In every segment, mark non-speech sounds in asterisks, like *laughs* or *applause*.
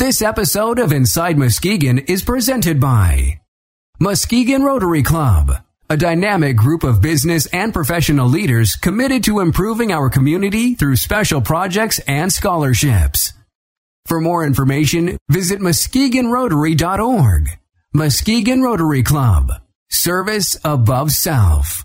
This episode of Inside Muskegon is presented by Muskegon Rotary Club, a dynamic group of business and professional leaders committed to improving our community through special projects and scholarships. For more information, visit muskegonrotary.org. Muskegon Rotary Club. Service above self.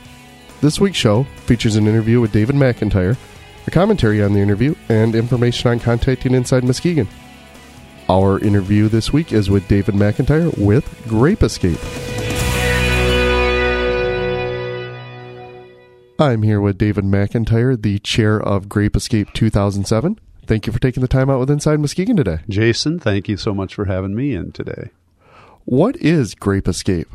This week's show features an interview with David McIntyre, a commentary on the interview, and information on contacting Inside Muskegon. Our interview this week is with David McIntyre with Grape Escape. I'm here with David McIntyre, the chair of Grape Escape 2007. Thank you for taking the time out with Inside Muskegon today. Jason, thank you so much for having me in today. What is Grape Escape?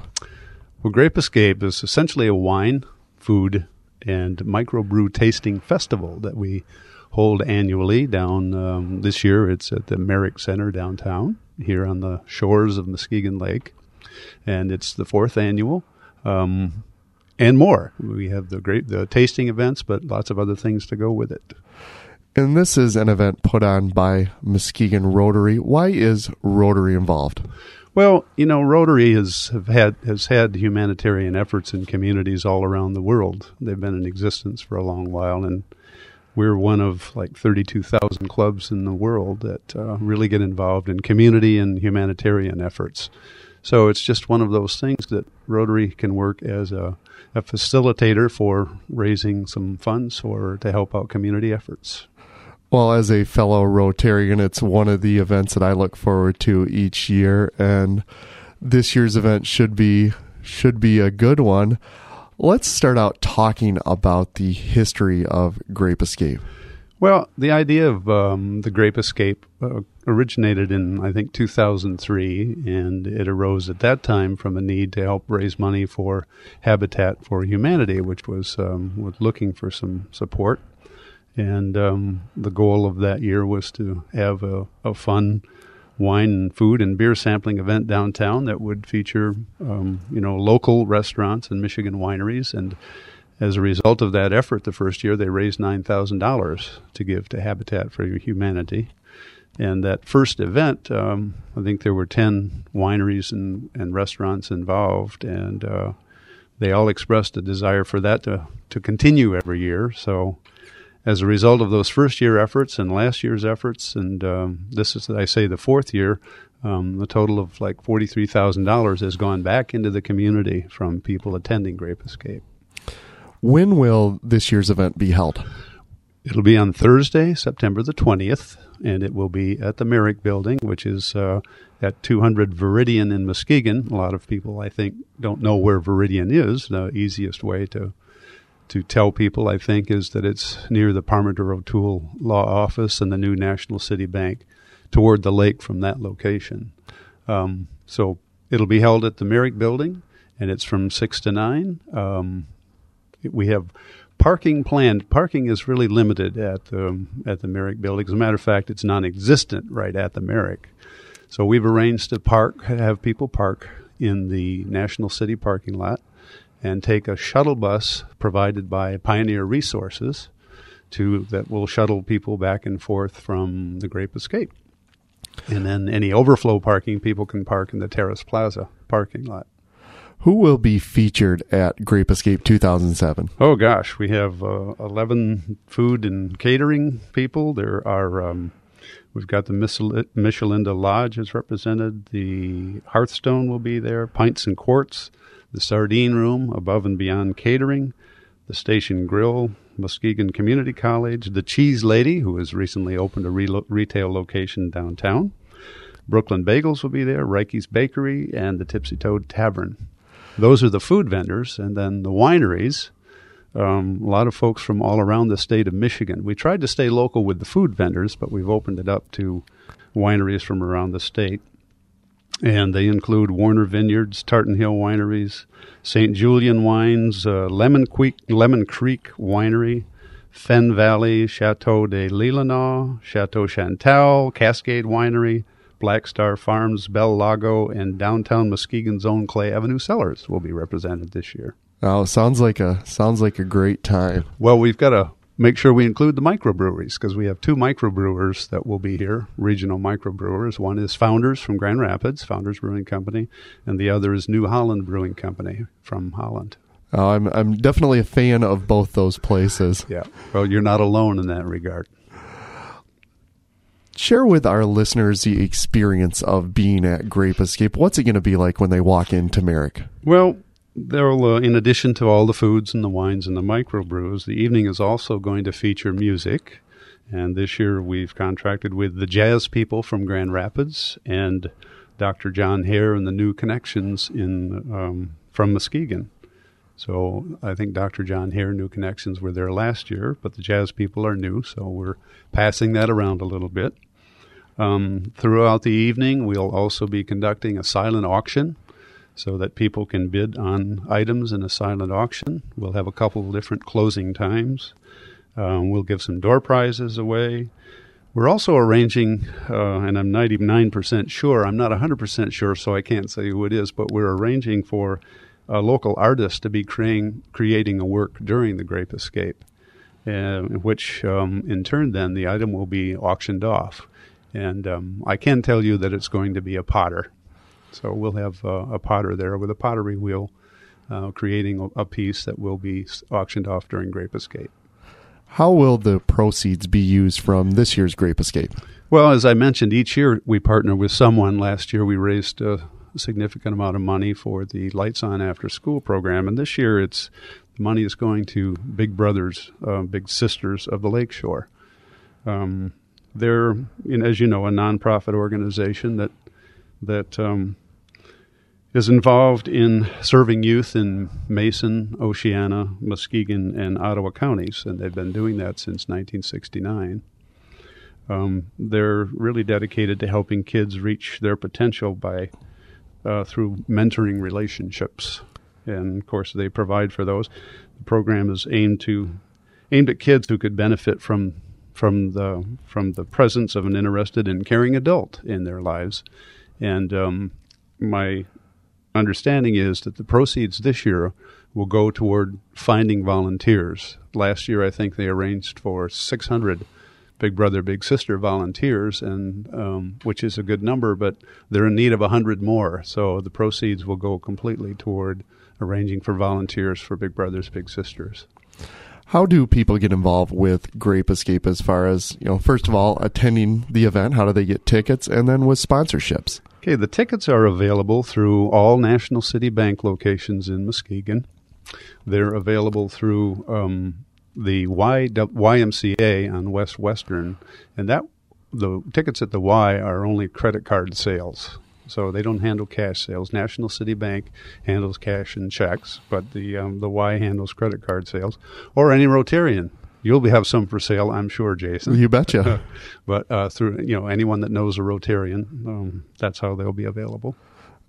Well, Grape Escape is essentially a wine, food, and microbrew tasting festival that we hold annually down um, this year. It's at the Merrick Center downtown here on the shores of Muskegon Lake, and it's the fourth annual. Um, and more. We have the great the tasting events, but lots of other things to go with it. And this is an event put on by Muskegon Rotary. Why is Rotary involved? Well, you know, Rotary has had has had humanitarian efforts in communities all around the world. They've been in existence for a long while, and we're one of like 32,000 clubs in the world that uh, really get involved in community and humanitarian efforts. So it's just one of those things that Rotary can work as a, a facilitator for raising some funds or to help out community efforts. Well, as a fellow Rotarian, it's one of the events that I look forward to each year, and this year's event should be should be a good one. Let's start out talking about the history of Grape Escape. Well, the idea of um, the Grape Escape uh, originated in, I think, 2003, and it arose at that time from a need to help raise money for Habitat for Humanity, which was, um, was looking for some support. And um, the goal of that year was to have a, a, fun wine and food and beer sampling event downtown that would feature, um, you know, local restaurants and Michigan wineries and as a result of that effort, the first year they raised $9,000 to give to Habitat for Humanity. And that first event, um, I think there were 10 wineries and, and restaurants involved, and uh, they all expressed a desire for that to, to continue every year. So, as a result of those first year efforts and last year's efforts, and um, this is, I say, the fourth year, um, a total of like $43,000 has gone back into the community from people attending Grape Escape. When will this year's event be held? It'll be on Thursday, September the 20th, and it will be at the Merrick Building, which is uh, at 200 Viridian in Muskegon. A lot of people, I think, don't know where Viridian is. The easiest way to to tell people, I think, is that it's near the Parmenter O'Toole Law Office and the new National City Bank, toward the lake from that location. Um, so it'll be held at the Merrick Building, and it's from six to nine. Um, we have parking planned. Parking is really limited at um, at the Merrick building. As a matter of fact, it's non-existent right at the Merrick. So we've arranged to park, have people park in the National City parking lot, and take a shuttle bus provided by Pioneer Resources to that will shuttle people back and forth from the Grape Escape. And then any overflow parking, people can park in the Terrace Plaza parking lot. Who will be featured at Grape Escape 2007? Oh gosh, we have uh, 11 food and catering people. There are um, we've got the Michillinda Lodge is represented. The Hearthstone will be there. Pints and Quarts, the Sardine Room, Above and Beyond Catering, the Station Grill, Muskegon Community College, the Cheese Lady, who has recently opened a re- retail location downtown. Brooklyn Bagels will be there, Reike's Bakery, and the Tipsy Toad Tavern. Those are the food vendors, and then the wineries. um, a lot of folks from all around the state of Michigan. We tried to stay local with the food vendors, but we've opened it up to wineries from around the state. And they include Warner Vineyards, Tartan Hill Wineries, St. Julian Wines, uh, Lemon, Creek, Lemon Creek Winery, Fenn Valley, Chateau de L'Île Chateau Chantal, Cascade Winery, Black Star Farms, Bel Lago, and downtown Muskegon's own Clay Avenue Cellars will be represented this year. Oh, sounds like a sounds like a great time. Well, we've got to make sure we include the microbreweries because we have two microbrewers that will be here, regional microbrewers. One is Founders from Grand Rapids, Founders Brewing Company, and the other is New Holland Brewing Company from Holland. Oh, I'm I'm definitely a fan of both those places. Yeah. Well, you're not alone in that regard. Share with our listeners the experience of being at Grape Escape. What's it going to be like when they walk into Merrick? Well, there'll, uh, in addition to all the foods and the wines and the microbrews, the evening is also going to feature music. And this year we've contracted with the jazz people from Grand Rapids and Dr. John Hare and the New Connections in um, from Muskegon. So I think Dr. John Hare, New Connections, were there last year, but the jazz people are new, so we're passing that around a little bit. Um, throughout the evening, we'll also be conducting a silent auction so that people can bid on items in a silent auction. We'll have a couple of different closing times. Um, we'll give some door prizes away. We're also arranging, uh, and I'm 99% sure, I'm not 100% sure, so I can't say who it is, but we're arranging for a local artist to be creating, creating a work during the Grape Escape, uh, which um, in turn then the item will be auctioned off. And um, I can tell you that it's going to be a potter. So we'll have uh, a potter there with a pottery wheel uh, creating a, a piece that will be auctioned off during Grape Escape. How will the proceeds be used from this year's Grape Escape? Well, as I mentioned, each year we partner with someone. Last year we raised a significant amount of money for the Lights On After School program, and this year it's the money is going to Big Brothers, uh, Big Sisters of the Lakeshore. Um, they're, you know, as you know, a nonprofit organization that that um, is involved in serving youth in Mason, Oceana, Muskegon, and Ottawa counties, and they've been doing that since 1969. Um, they're really dedicated to helping kids reach their potential by uh, through mentoring relationships, and of course they provide for those. The program is aimed to aimed at kids who could benefit from from the from the presence of an interested and caring adult in their lives, and um, my understanding is that the proceeds this year will go toward finding volunteers. Last year, I think they arranged for 600 Big Brother Big Sister volunteers, and um, which is a good number, but they're in need of 100 more. So the proceeds will go completely toward arranging for volunteers for Big Brothers Big Sisters. How do people get involved with Grape Escape as far as, you know, first of all, attending the event? How do they get tickets? And then with sponsorships? Okay, the tickets are available through all National City Bank locations in Muskegon. They're available through um, the y- YMCA on West Western, and that the tickets at the Y are only credit card sales. So they don't handle cash sales. National City Bank handles cash and checks, but the um, the Y handles credit card sales or any Rotarian. You'll have some for sale, I'm sure, Jason. You betcha. *laughs* but uh, through you know anyone that knows a Rotarian, um, that's how they'll be available.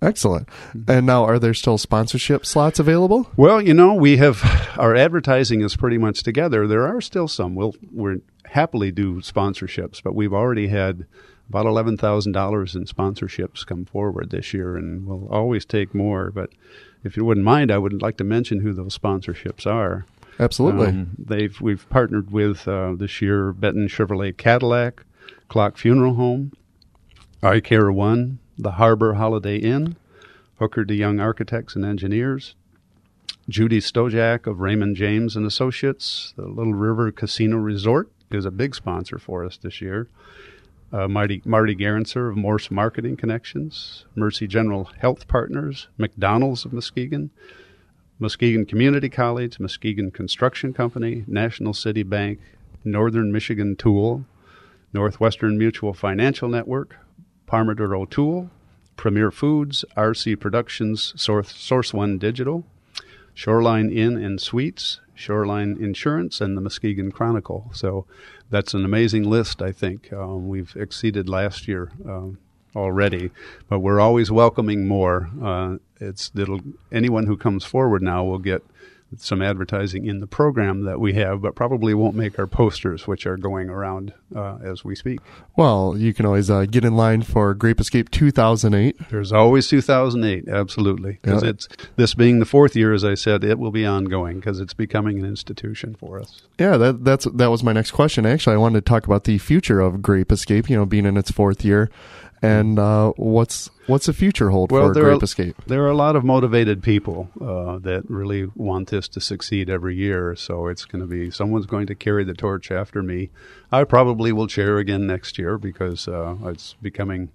Excellent. And now, are there still sponsorship slots available? Well, you know, we have our advertising is pretty much together. There are still some. We'll we're happily do sponsorships, but we've already had about eleven thousand dollars in sponsorships come forward this year, and we'll always take more. But if you wouldn't mind, I would like to mention who those sponsorships are. Absolutely. Um, they've we've partnered with uh, this year Benton Chevrolet Cadillac, Clock Funeral Home, I Care One, the Harbor Holiday Inn, Hooker DeJong Architects and Engineers, Judy Stojak of Raymond James and Associates, the Little River Casino Resort is a big sponsor for us this year. Uh, Marty, Marty Garanser of Morse Marketing Connections, Mercy General Health Partners, McDonald's of Muskegon, Muskegon Community College, Muskegon Construction Company, National City Bank, Northern Michigan Tool, Northwestern Mutual Financial Network, Parmenter O'Toole, Premier Foods, RC Productions, Source, One Digital, Shoreline Inn and Suites, Shoreline Insurance, and the Muskegon Chronicle. So that's an amazing list, I think. Um, we've exceeded last year. Um, already, but we're always welcoming more. Uh, it's it'll anyone who comes forward now will get some advertising in the program that we have, but probably won't make our posters, which are going around uh, as we speak. Well, you can always uh, get in line for Grape Escape 2008. There's always 2008, absolutely, because yeah. it's this being the fourth year, as I said, it will be ongoing because it's becoming an institution for us. Yeah, that that's that was my next question. Actually, I wanted to talk about the future of Grape Escape. You know, being in its fourth year and uh, what's what's the future hold well, for Grape are, Escape? There are a lot of motivated people uh, that really want this to succeed every year. So it's going to be someone's going to carry the torch after me. I probably will chair again next year because uh, it's becoming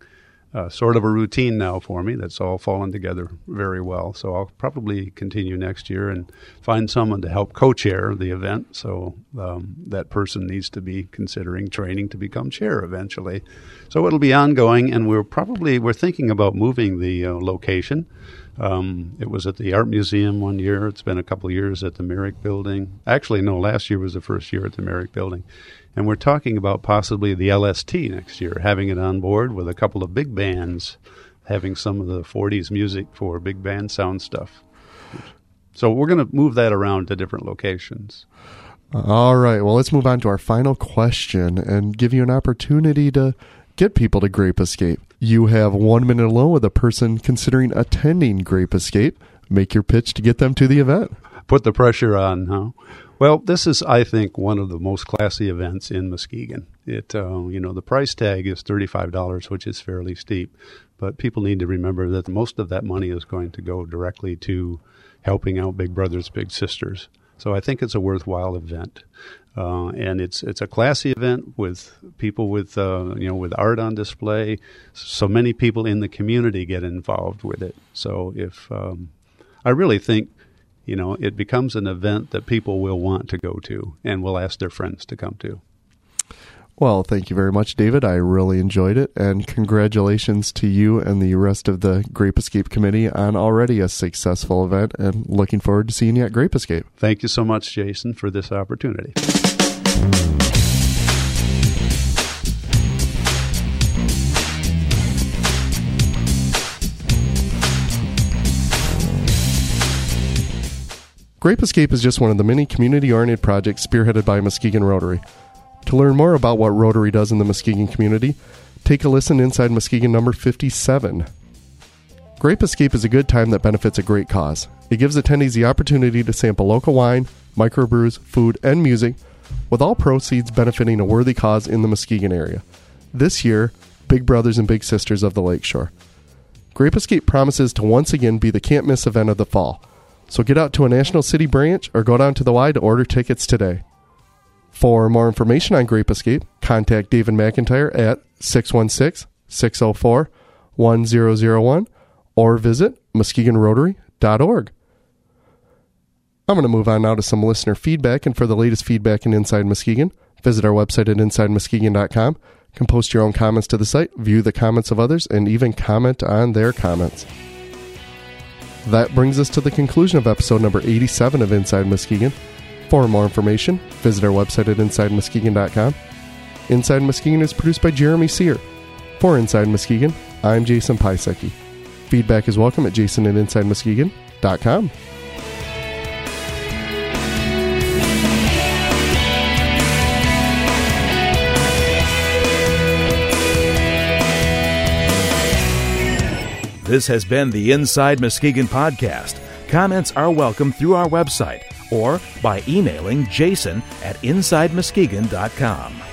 uh, sort of a routine now for me. That's all fallen together very well. So I'll probably continue next year and find someone to help co-chair the event. So um, that person needs to be considering training to become chair eventually. So it'll be ongoing, and we're probably we're thinking about moving the uh, location. Um, it was at the Art Museum one year. It's been a couple years at the Merrick Building. Actually, no, last year was the first year at the Merrick Building. And we're talking about possibly the LST next year, having it on board with a couple of big bands, having some of the 40s music for big band sound stuff. So we're going to move that around to different locations. All right. Well, let's move on to our final question and give you an opportunity to get people to Grape Escape. You have one minute alone with a person considering attending Grape Escape. Make your pitch to get them to the event. Put the pressure on, huh? Well, this is, I think, one of the most classy events in Muskegon. It, uh, you know, the price tag is thirty-five dollars, which is fairly steep, but people need to remember that most of that money is going to go directly to helping out Big Brothers Big Sisters. So I think it's a worthwhile event, uh, and it's it's a classy event with people with uh, you know with art on display. So many people in the community get involved with it. So if um, I really think you know, it becomes an event that people will want to go to and will ask their friends to come to. Well, thank you very much, David. I really enjoyed it. And congratulations to you and the rest of the Grape Escape Committee on already a successful event and looking forward to seeing you at Grape Escape. Thank you so much, Jason, for this opportunity. Grape Escape is just one of the many community oriented projects spearheaded by Muskegon Rotary. To learn more about what Rotary does in the Muskegon community, take a listen inside Muskegon number 57. Grape Escape is a good time that benefits a great cause. It gives attendees the opportunity to sample local wine, microbrews, food, and music, with all proceeds benefiting a worthy cause in the Muskegon area. This year, Big Brothers and Big Sisters of the Lakeshore. Grape Escape promises to once again be the can't miss event of the fall. So get out to a National City branch or go down to the Y to order tickets today. For more information on Grape Escape, contact David McIntyre at 616 604 1001 or visit MuskegonRotary.org. I'm going to move on now to some listener feedback, and for the latest feedback in Inside Muskegon, visit our website at InsideMuskegon.com. You can post your own comments to the site, view the comments of others, and even comment on their comments. That brings us to the conclusion of episode number 87 of Inside Muskegon. For more information, visit our website at InsideMuskegon.com. Inside Muskegon is produced by Jeremy Sear. For Inside Muskegon, I'm Jason Pisecki. Feedback is welcome at jason at InsideMuskegon.com. This has been the Inside Muskegon podcast. Comments are welcome through our website or by emailing jason at insidemuskegon.com.